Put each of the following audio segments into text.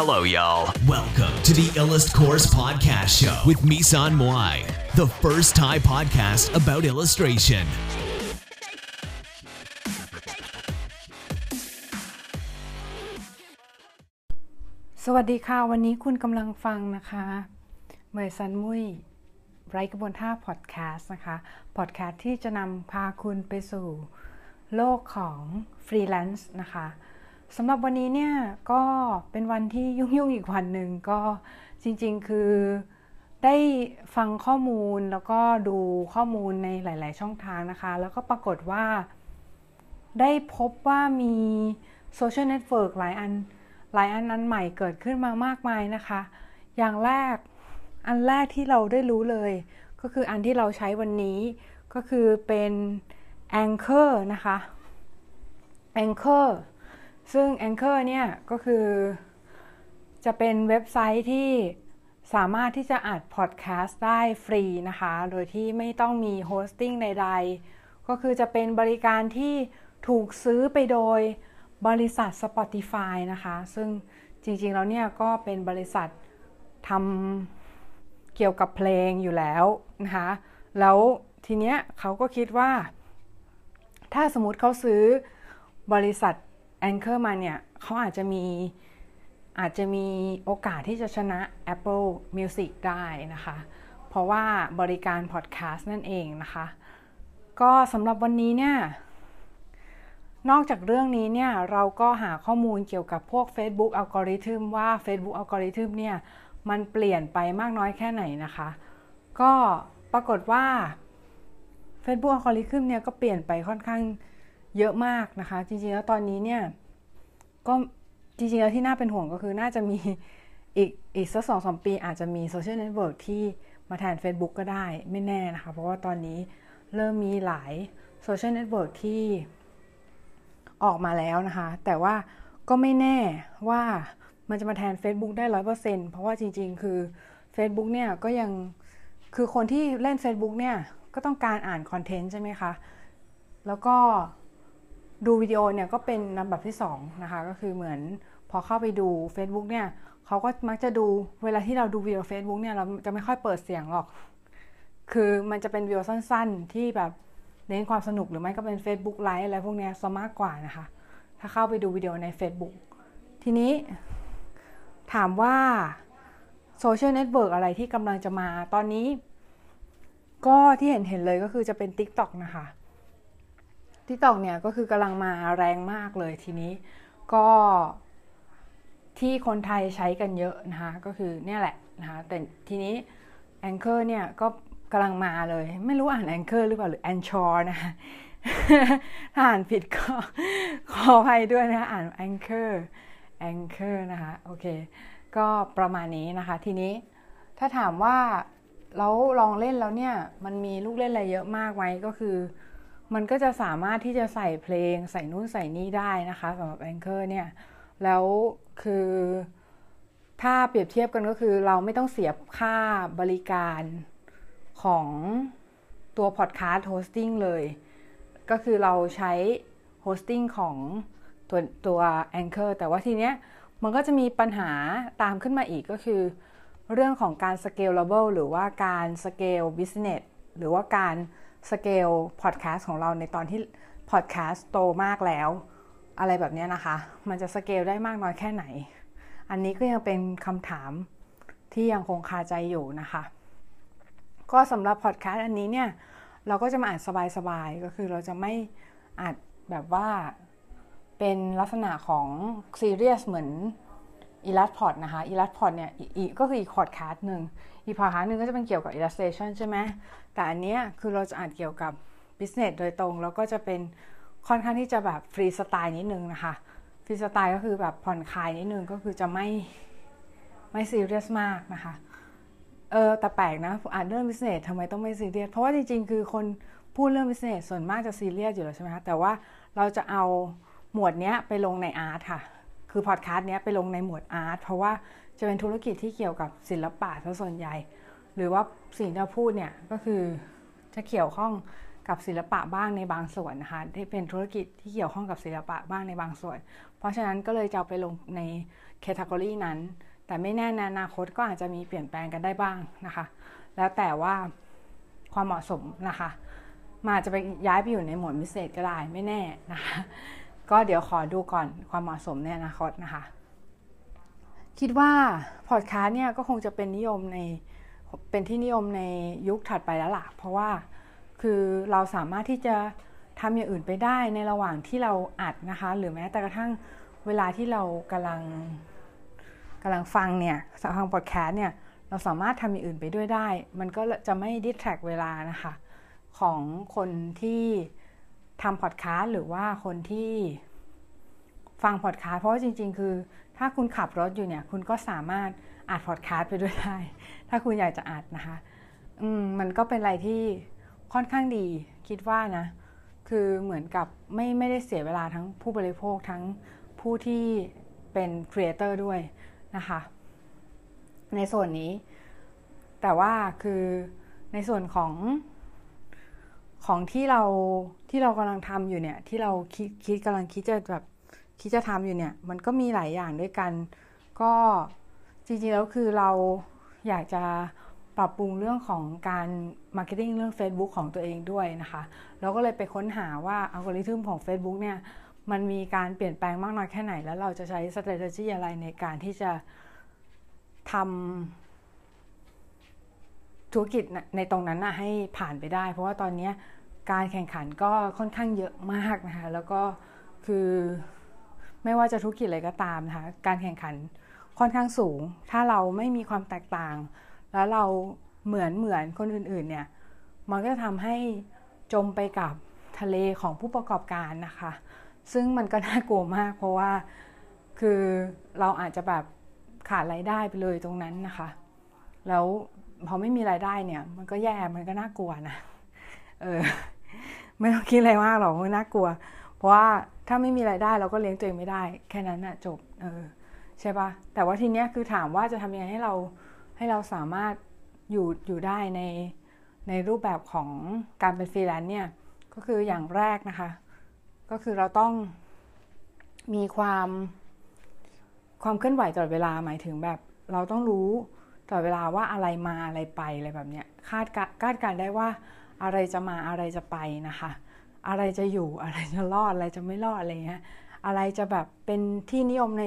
Hello, y'all. Welcome to the Illust Course Podcast Show with Misan Moai, the first Thai podcast about illustration. สวัสดีค่ะ วันนี้คุณกำลังฟังนะคะ เมย์ซันมุยไรกระบวนท่าพอดแคสต์นะคะ พอดแคสต์ที่จะนำพาคุณไปสู่โลกของฟรีแลนซ์นะคะ สำหรับวันนี้เนี่ยก็เป็นวันที่ยุ่งๆอีกวันหนึ่งก็จริงๆคือได้ฟังข้อมูลแล้วก็ดูข้อมูลในหลาย ๆ ช่องทางนะคะ แล้วก็ปรากฏว่า ได้พบว่ามี social network หลายอันหลายอันอันใหม่เกิดขึ้นมามากมายนะคะ อย่างแรกอันแรกที่เราได้รู้เลย ก็คืออันที่เราใช้วันนี้ก็คือเป็น Anchor นะคะ Anchor ซึ่ง Anchor เนี่ยก็คือจะเป็นเว็บไซต์ที่สามารถที่จะอัดพอดแคสต์ได้ฟรีนะคะ โดยที่ไม่ต้องมี hosting ใดๆ ก็คือจะเป็นบริการที่ถูกซื้อไปโดยบริษัท Spotify นะคะ ซึ่งจริงๆแล้วเนี่ยก็เป็นบริษัททำเกี่ยวกับเพลงอยู่แล้วนะคะ แล้วทีเนี้ยเขาก็คิดว่า ถ้าสมมติเขาซื้อบริษัท Anchor มาเนี่ยเขาอาจจะมีอาจจะมีโอกาสที่จะชนะ Apple Music ได้นะคะ เพราะว่าบริการพอดแคสต์นั่นเองนะคะ ก็สำหรับวันนี้เนี่ย นอกจากเรื่องนี้เนี่ย เราก็หาข้อมูลเกี่ยวกับพวก Facebook อัลกอริทึมว่า Facebook อัลกอริทึมเนี่ย มันเปลี่ยนไปมากน้อยแค่ไหนนะคะ ก็ปรากฏว่า Facebook อัลกอริทึมเนี่ยก็เปลี่ยนไปค่อนข้าง เยอะมากนะคะ จริงๆแล้วตอนนี้เนี่ยก็จริงๆแล้วที่น่าเป็นห่วงก็คือน่าจะมีอีกอีกสักสองสามปีอาจจะมีโซเชียลเน็ตเวิร์กที่มาแทน Facebook ก็ได้ไม่แน่นะคะ เพราะว่าตอนนี้เริ่มมีหลายโซเชียลเน็ตเวิร์กที่ออกมาแล้วนะคะ แต่ว่าก็ไม่แน่ว่ามันจะมาแทน Facebook ได้ร้อยเปอร์เซ็นเพราะว่าจริงๆ คือ Facebook เนี่ยก็ยังคือคนที่เล่น Facebook เนี่ยก็ต้องการอ่านคอนเทนต์ใช่ไหมคะ แล้วก็ ดูวิดีโอเนี่ยก็เป็นลำดับที่2นะคะก็คือเหมือนพอเข้าไปดู Facebook เนี่ยเขาก็มักจะดูเวลาที่เราดูวิดีโอ Facebook เนี่ยเราจะไม่ค่อยเปิดเสียงหรอก คือมันจะเป็นวิดีโอสั้นๆ ที่แบบเน้นความสนุกหรือไม่ก็เป็น Facebook ไลฟ์อะไรพวกนี้ซะมากกว่านะคะ ถ้าเข้าไปดูวิดีโอใน Facebook ทีนี้ถามว่าโซเชียลเน็ตเวิร์กอะไรที่กำลังจะมาตอนนี้ ก็ที่เห็นเห็นเลยก็คือจะเป็น TikTok นะคะ TikTok เนี่ยก็คือกำลังมาแรงมากเลยทีนี้ก็ที่คนไทยใช้กันเยอะนะคะก็คือเนี่ยแหละนะคะแต่ทีนี้ Anchor เนี่ยก็กำลังมาเลย ไม่รู้อ่าน Anchor หรือเปล่าหรือ Anchor นะคะถ้าอ่านผิดก็ขออภัยด้วยนะคะอ่าน Anchor Anchor นะคะโอเค ก็ประมาณนี้นะคะ ทีนี้ถ้าถามว่าแล้วลองเล่นแล้วเนี่ย มันมีลูกเล่นอะไรเยอะมากไหมก็คือ มันก็จะสามารถที่จะใส่เพลงใส่นู่นใส่นี่ได้นะคะสำหรับ Anchor เนี่ย แล้วคือถ้าเปรียบเทียบกันก็คือเราไม่ต้องเสียค่าบริการของตัวพอดแคสต์ hosting เลย ก็คือเราใช้ hosting ของตัวตัว Anchor แต่ว่าทีเนี้ยมันก็จะมีปัญหาตามขึ้นมาอีกก็คือ เรื่องของการ scalable หรือว่าการ scale business หรือว่าการ สเกลพอดแคสต์ของเราในตอนที่พอดแคสต์โตมากแล้ว อะไรแบบนี้นะคะ มันจะสเกลได้มากน้อยแค่ไหน อันนี้ก็ยังเป็นคำถามที่ยังคงคาใจอยู่นะคะ ก็สำหรับพอดแคสต์อันนี้เนี่ย เราก็จะมาอ่านสบายๆ ก็คือเราจะไม่อ่านแบบว่าเป็นลักษณะของซีเรียสเหมือนอีลัสพอดนะคะอีลัสพอดเนี่ยอีก็คืออีกพอดแคสต์หนึ่ง อีกพอดแคสต์หนึ่งก็จะเป็นเกี่ยวกับ illustration ใช่ไหมแต่อันเนี้ยคือเราจะอ่านเกี่ยวกับ business โดยตรง แล้วก็จะเป็นค่อนข้างที่จะแบบฟรีสไตล์นิดนึงนะคะฟรีสไตล์ก็คือแบบผ่อนคลายนิดนึงก็คือจะไม่ไม่ซีเรียสมากนะคะเออแต่แปลกนะอ่านเรื่อง business ทำไมต้องไม่ซีเรียสเพราะว่าจริงๆ คือคนพูดเรื่อง business ส่วนมากจะซีเรียสอยู่แล้วใช่ไหมคะแต่ว่าเราจะเอาหมวดเนี้ยไปลงใน art ค่ะ คือพอดแคสต์เนี้ยไปลงในหมวด art เพราะว่าจะเป็นธุรกิจที่เกี่ยวกับศิลปะซะส่วนใหญ่ หรือว่าสิ่งที่พูดเนี่ยก็คือจะเกี่ยวข้องกับศิลปะบ้างในบางส่วนนะคะที่เป็นธุรกิจที่เกี่ยวข้องกับศิลปะบ้างในบางส่วน เพราะฉะนั้นก็เลยจะไปลงในแคตตากรีนั้น แต่ไม่แน่ในอนาคตก็อาจจะมีเปลี่ยนแปลงกันได้บ้างนะคะ แล้วแต่ว่าความเหมาะสมนะคะมาจะไปย้ายไปอยู่ในหมวดพิเศษก็ได้ไม่แน่นะคะ ก็เดี๋ยวขอดูก่อนความเหมาะสมในอนาคตนะคะ คิดว่าพอดแคสต์เนี่ยก็คงจะเป็นนิยมในเป็นที่นิยมในยุคถัดไปแล้วล่ะ เพราะว่าคือเราสามารถที่จะทำอย่างอื่นไปได้ในระหว่างที่เราอัดนะคะ หรือแม้แต่กระทั่งเวลาที่เรากำลังกำลังฟังเนี่ยฟังพอดแคสต์เนี่ยเราสามารถทำอย่างอื่นไปด้วยได้ มันก็จะไม่ดิสแทรกเวลานะคะ ของคนที่ ทำพอดแคสต์หรือว่าคนที่ฟังพอดแคสต์เพราะว่าจริง ๆ คือ ถ้าคุณขับรถอยู่เนี่ย คุณก็สามารถอัดพอดแคสต์ไปด้วยได้ ถ้าคุณอยากจะอัดนะคะ อืมมันก็เป็นอะไรที่ค่อนข้างดีคิดว่านะ คือเหมือนกับไม่ไม่ได้เสียเวลาทั้งผู้บริโภคทั้งผู้ที่เป็นครีเอเตอร์ด้วยนะคะ ในส่วนนี้ แต่ว่าคือในส่วนของ ของที่เราที่เรากำลังทำอยู่เนี่ย ที่เราคิดคิดกำลังคิดจะแบบคิดจะทำอยู่เนี่ย มันก็มีหลายอย่างด้วยกัน ก็จริงๆแล้วคือเราอยากจะปรับปรุงเรื่องของการ marketing เรื่อง Facebook ของตัวเองด้วยนะคะ เราก็เลยไปค้นหาว่าอัลกอริทึมของ Facebook เนี่ย มันมีการเปลี่ยนแปลงมากน้อยแค่ไหน แล้วเราจะใช้ strategy อะไรในการที่จะทำ ธุรกิจในตรงนั้นนะให้ผ่านไปได้ เพราะว่าตอนนี้การแข่งขันก็ค่อนข้างเยอะมากนะคะแล้วก็คือไม่ว่าจะธุรกิจอะไรก็ตามนะคะการแข่งขันค่อนข้างสูง ถ้าเราไม่มีความแตกต่าง แล้วเราเหมือนเหมือนคนอื่นๆเนี่ยมันก็จะทำให้จมไปกับทะเลของผู้ประกอบการนะคะ ซึ่งมันก็น่ากลัวมาก เพราะว่าคือเราอาจจะแบบขาดรายได้ไปเลยตรงนั้นนะคะ แล้ว พอไม่มีรายได้เนี่ย มันก็แย่มันก็น่ากลัวนะเออไม่ต้องคิดอะไรมากหรอกมันน่ากลัว เพราะว่าถ้าไม่มีรายได้เราก็เลี้ยงตัวเองไม่ได้ แค่นั้นนะจบเออใช่ปะแต่ว่าทีเนี้ยคือถามว่าจะทำยังไงให้เราให้เราสามารถอยู่อยู่ได้ในในรูปแบบของการเป็นฟรีแลนซ์เนี่ยก็คืออย่างแรกนะคะ ก็คือเราต้องมีความความเคลื่อนไหวตลอดเวลาหมายถึงแบบ เราต้องรู้ ตลอดเวลาว่าอะไรมาอะไรไปอะไรแบบเนี้ยคาดคาดการได้ว่าอะไรจะมาอะไรจะไปนะคะ อะไรจะอยู่อะไรจะรอดอะไรจะไม่รอดอะไรเงี้ยอะไรจะแบบเป็นที่นิยมใน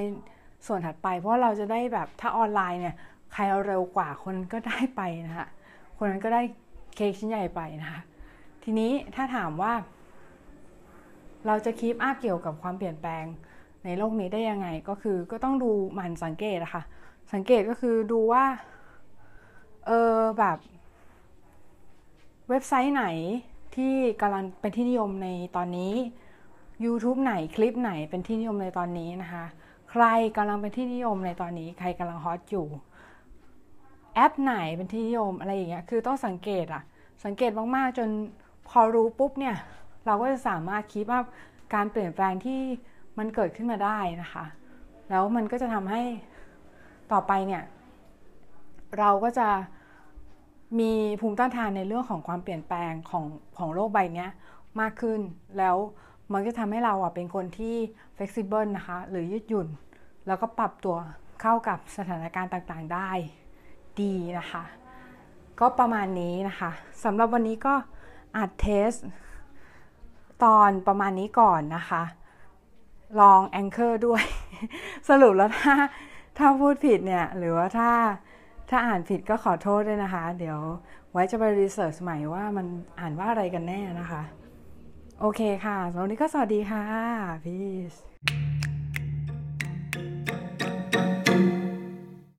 ส่วนถัดไป เพราะเราจะได้แบบถ้าออนไลน์เนี่ยใครเร็วกว่าคนก็ได้ไปนะคะคนนั้นก็ได้เค้กชิ้นใหญ่ไปนะคะทีนี้ถ้าถามว่า เราจะคีปอัพเกี่ยวกับความเปลี่ยนแปลงในโลกนี้ได้ยังไงก็คือก็ต้องดูมันสังเกตนะคะ สังเกตก็คือดูว่า เออแบบ เว็บไซต์ไหนที่กำลังเป็นที่นิยมในตอนนี้ YouTube ไหนคลิปไหนเป็นที่นิยมในตอนนี้นะคะ ใครกำลังเป็นที่นิยมในตอนนี้ ใครกำลังฮอตอยู่ แอปไหนเป็นที่นิยมอะไรอย่างเงี้ยคือต้องสังเกตอะสังเกตมากๆจนพอรู้ปุ๊บเนี่ย เราก็จะสามารถคิดว่าการเปลี่ยนแปลงที่มันเกิดขึ้นมาได้นะคะ แล้วมันก็จะทำให้ ต่อไปเนี่ยเราก็จะมีภูมิต้านทานในเรื่องของความเปลี่ยนแปลงของของโลกใบนี้มากขึ้น แล้วมันจะทำให้เราอะเป็นคนที่ flexible นะคะ หรือยืดหยุ่น แล้วก็ปรับตัวเข้ากับสถานการณ์ต่างๆได้ดีนะคะ ก็ประมาณนี้นะคะสำหรับวันนี้ก็อัดเทส ตอนประมาณนี้ก่อนนะคะ ลองแองเกอร์ด้วย สรุปแล้วถ้า ถ้าพูดผิดเนี่ย หรือว่าถ้าถ้าอ่านผิดก็ขอโทษด้วยนะคะ เดี๋ยวไว้จะไปรีเสิร์ชใหม่ว่ามันอ่านว่าอะไรกันแน่นะคะ โอเคค่ะสำหรับวันนี้ก็สวัสดีค่ะพีช